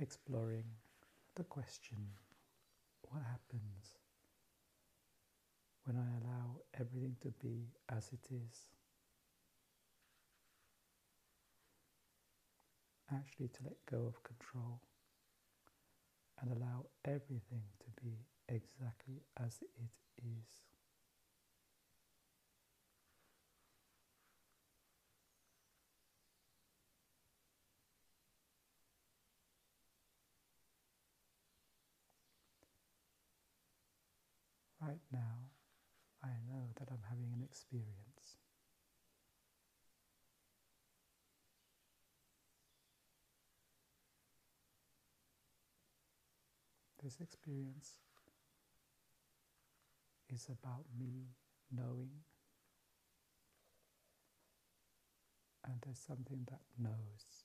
exploring the question what happens when I allow everything to be as it is? Actually, to let go of control and allow everything to be exactly as it is. Right now, I know that I'm having an experience. This experience is about me knowing, and there's something that knows.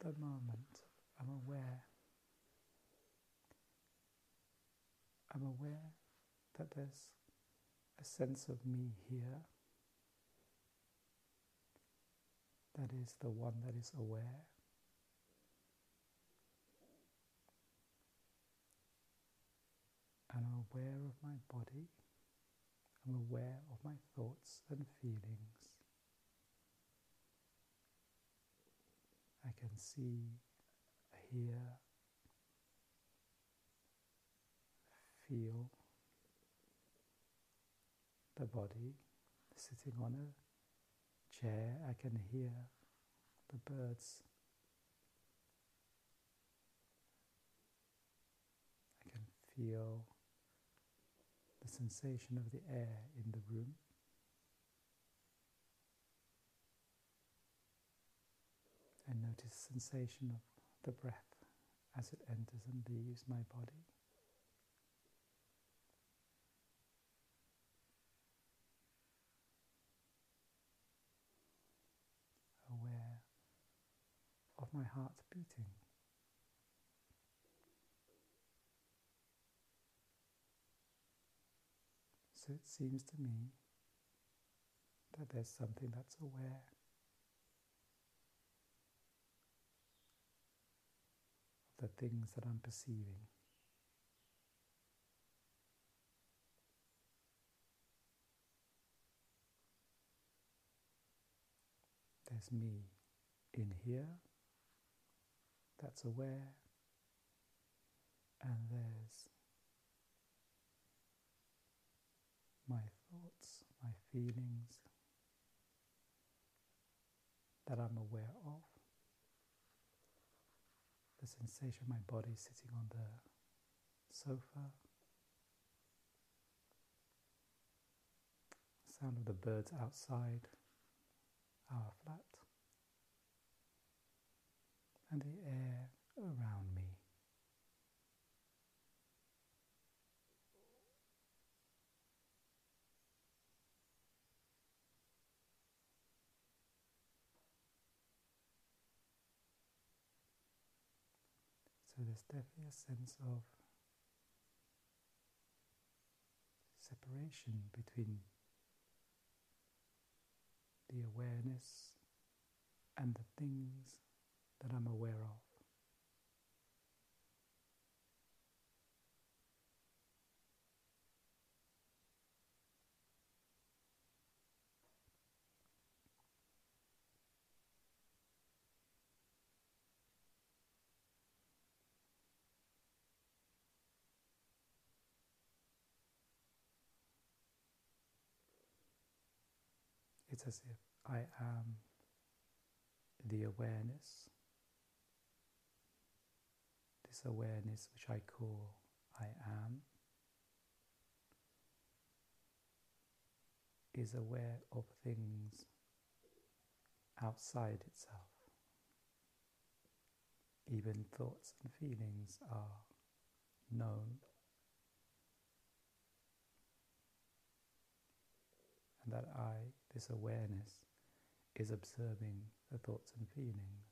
The moment, I'm aware. I'm aware that there's a sense of me here that is the one that is aware. And I'm aware of my body, I'm aware of my thoughts and feelings. I can see, hear, feel the body sitting on a chair. I can hear the birds. I can feel the sensation of the air in the room. And notice the sensation of the breath as it enters and leaves my body. Aware of my heart beating. So it seems to me that there's something that's aware. The things that I'm perceiving. There's me in here that's aware, and there's my thoughts, my feelings that I'm aware of the sensation of my body sitting on the sofa, sound of the birds outside our flat, and the air around me. So there's definitely a sense of separation between the awareness and the things that I'm aware of. It's as if I am the awareness, this awareness which I call I am, is aware of things outside itself. Even thoughts and feelings are known. That I, this awareness, is observing the thoughts and feelings.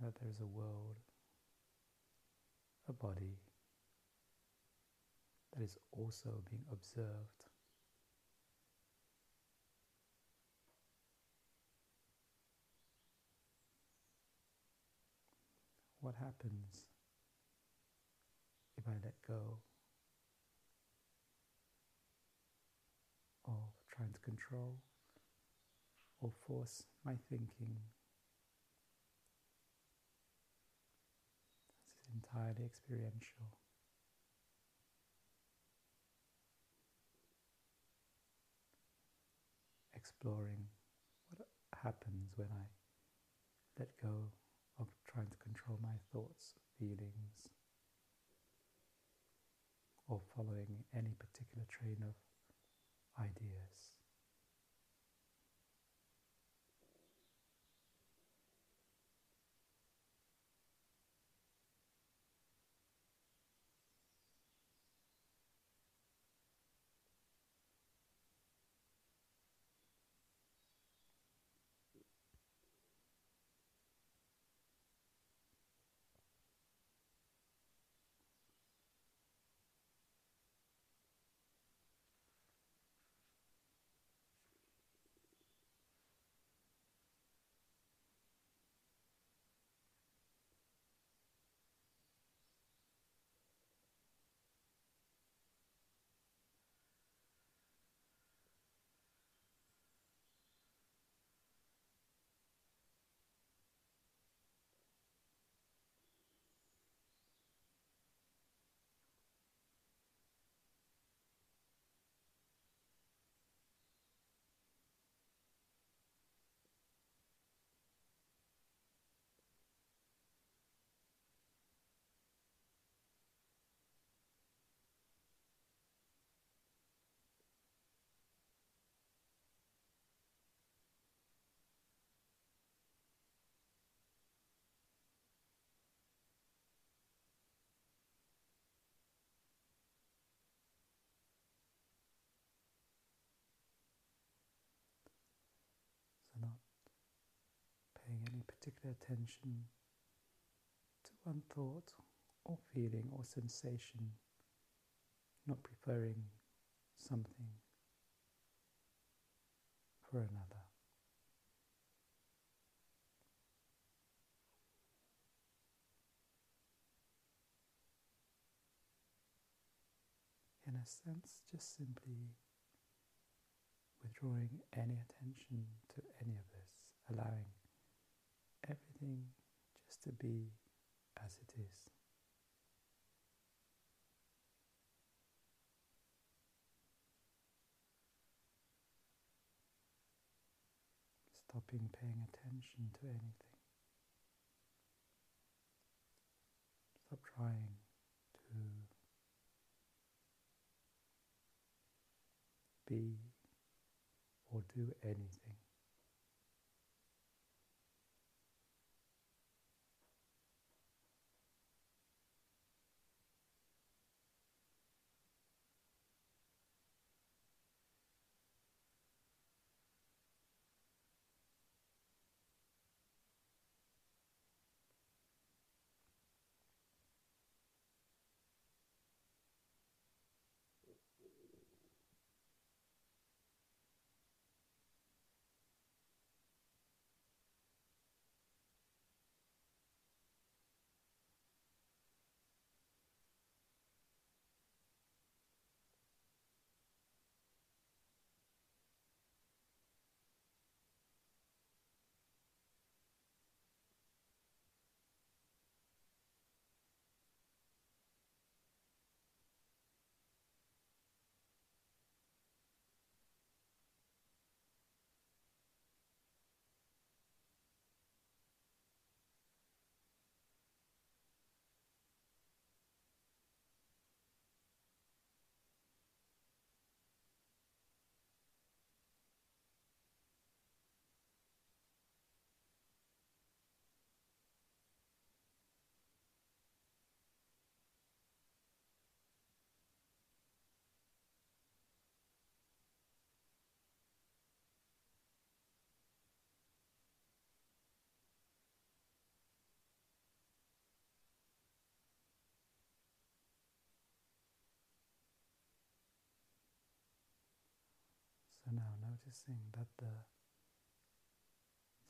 that there is a world, a body that is also being observed. What happens if I let go of trying to control or force my thinking entirely experiential. Exploring what happens when I let go trying to control my thoughts, feelings, or following any particular train of ideas. Particular attention to one thought or feeling or sensation, not preferring something for another. In a sense, just simply withdrawing any attention to any of this, allowing everything just to be as it is. Stopping paying attention to anything. Stop trying to be or do anything. So now noticing that the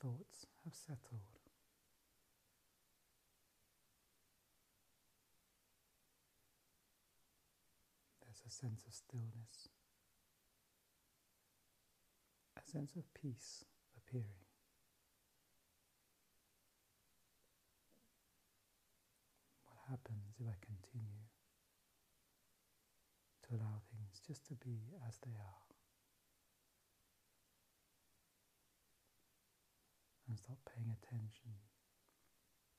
thoughts have settled. There's a sense of stillness, a sense of peace appearing. What happens if I continue to allow things just to be as they are? Stop paying attention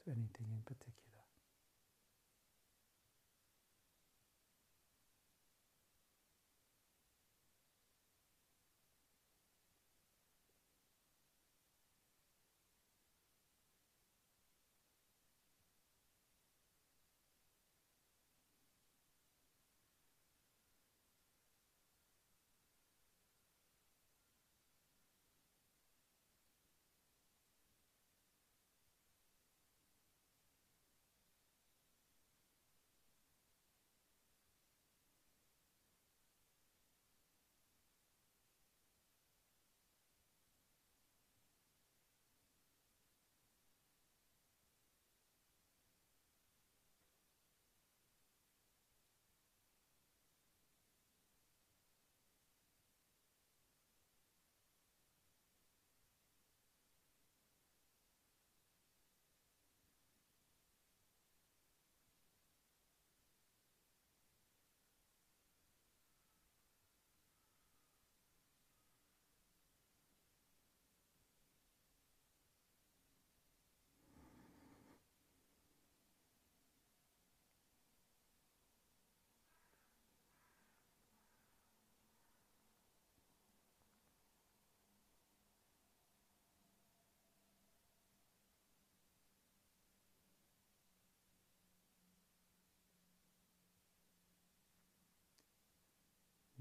to anything in particular.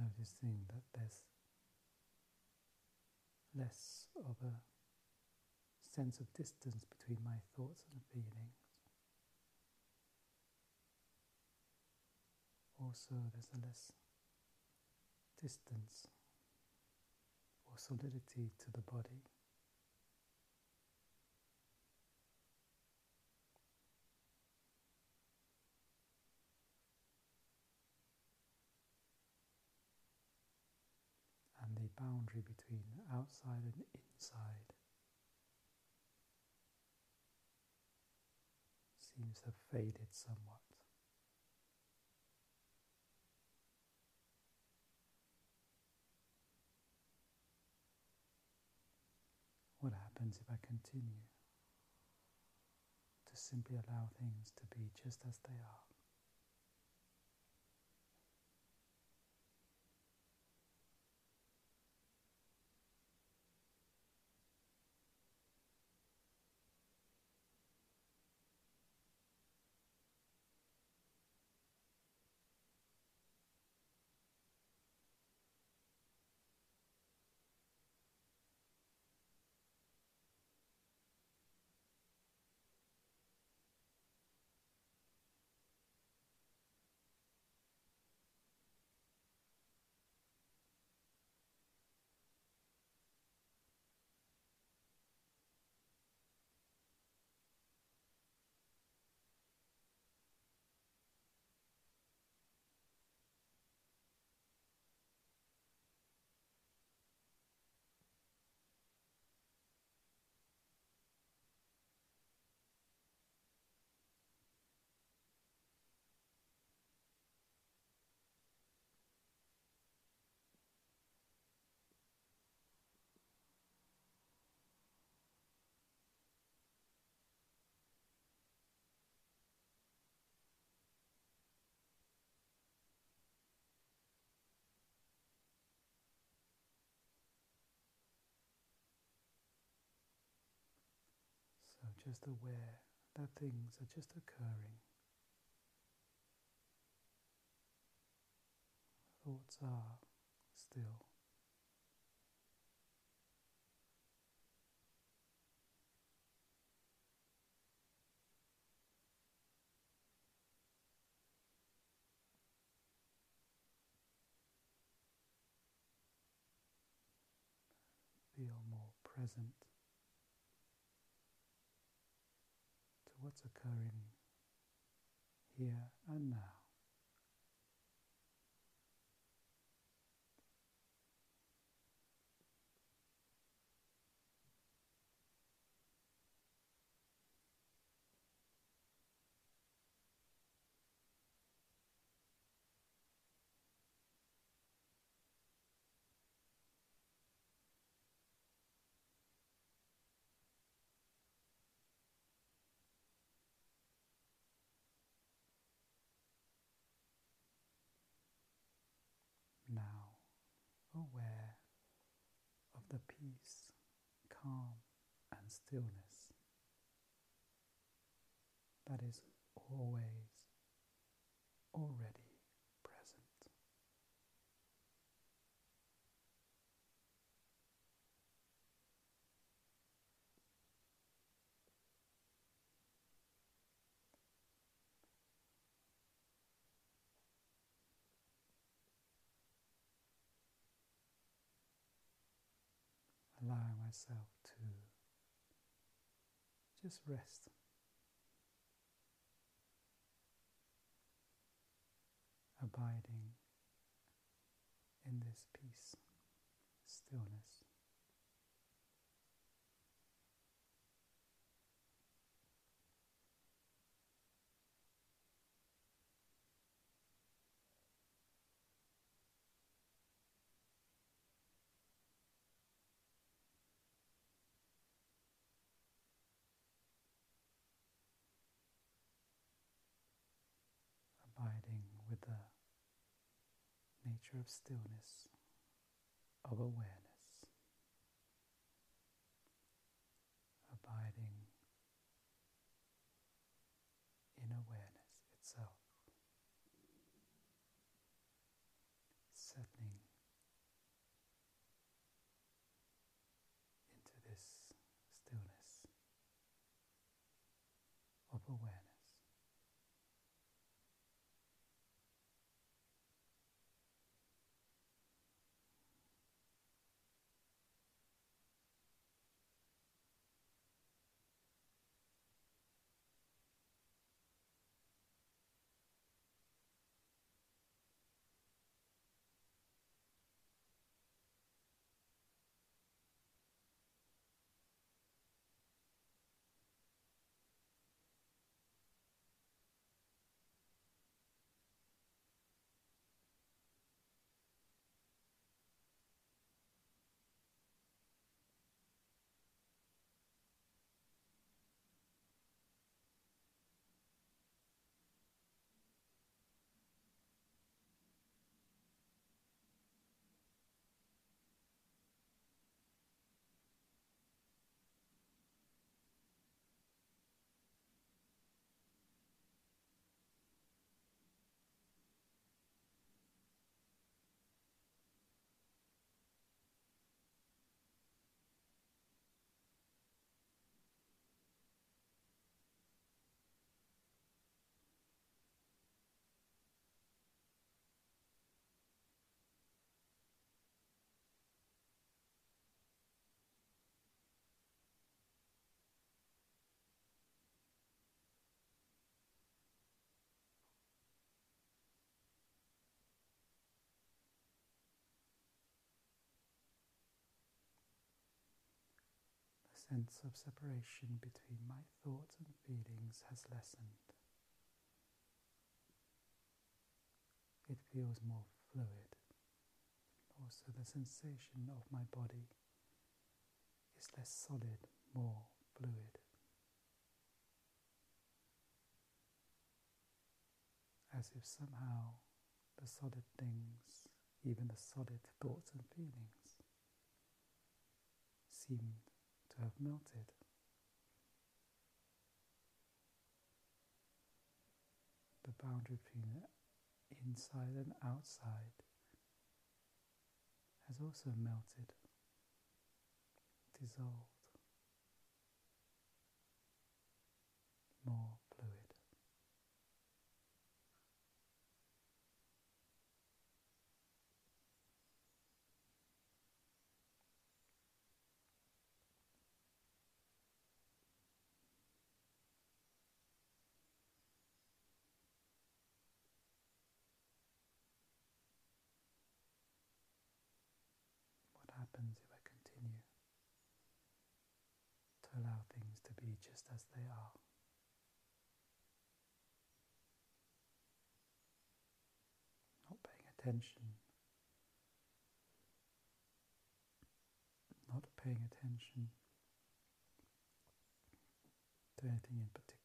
Noticing that there's less of a sense of distance between my thoughts and feelings. Also, there's a less distance or solidity to the body. Boundary between outside and inside seems to have faded somewhat. What happens if I continue to simply allow things to be just as they are? Just aware that things are just occurring. Thoughts are still. Feel more present to what's occurring here and now. Aware of the peace, calm, and stillness that is always already present. Allowing myself to just rest. Abiding in this peace, stillness. abiding with the nature of stillness, of awareness, abiding in awareness itself, settling into this stillness of awareness. Sense of separation between my thoughts and feelings has lessened. It feels more fluid. Also, the sensation of my body is less solid, more fluid. As if somehow the solid things, even the solid thoughts and feelings, seemed have melted. The boundary between inside and outside has also melted, dissolved, more fluid. to allow things to be just as they are. Not paying attention, not paying attention to anything in particular.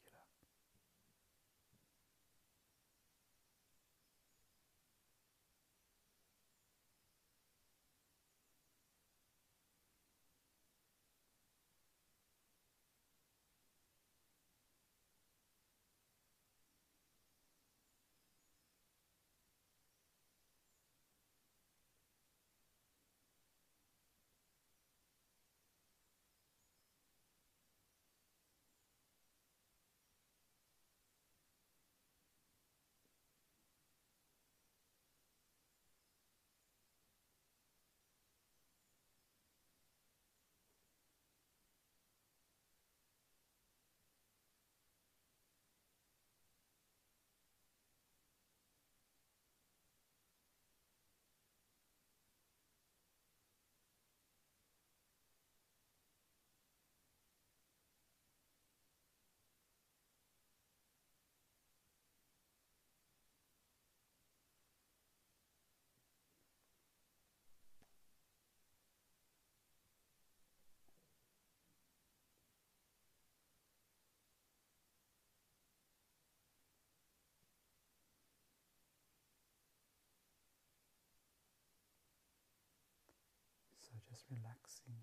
Relaxing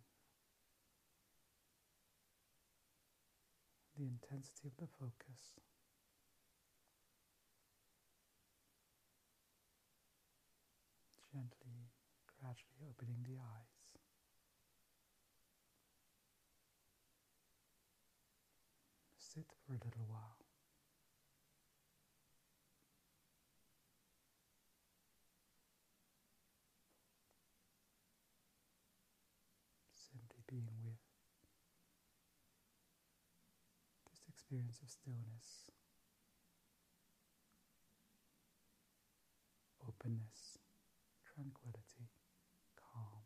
the intensity of the focus. Gently, gradually opening the eyes. Sit for a little while. Simply being with this experience of stillness, openness, tranquility, calm.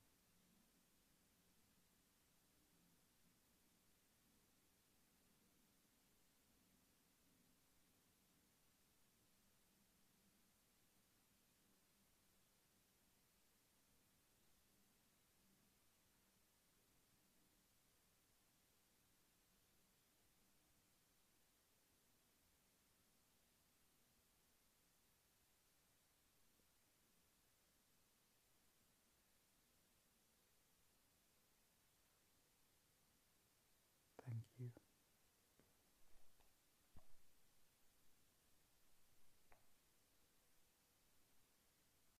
Thank you.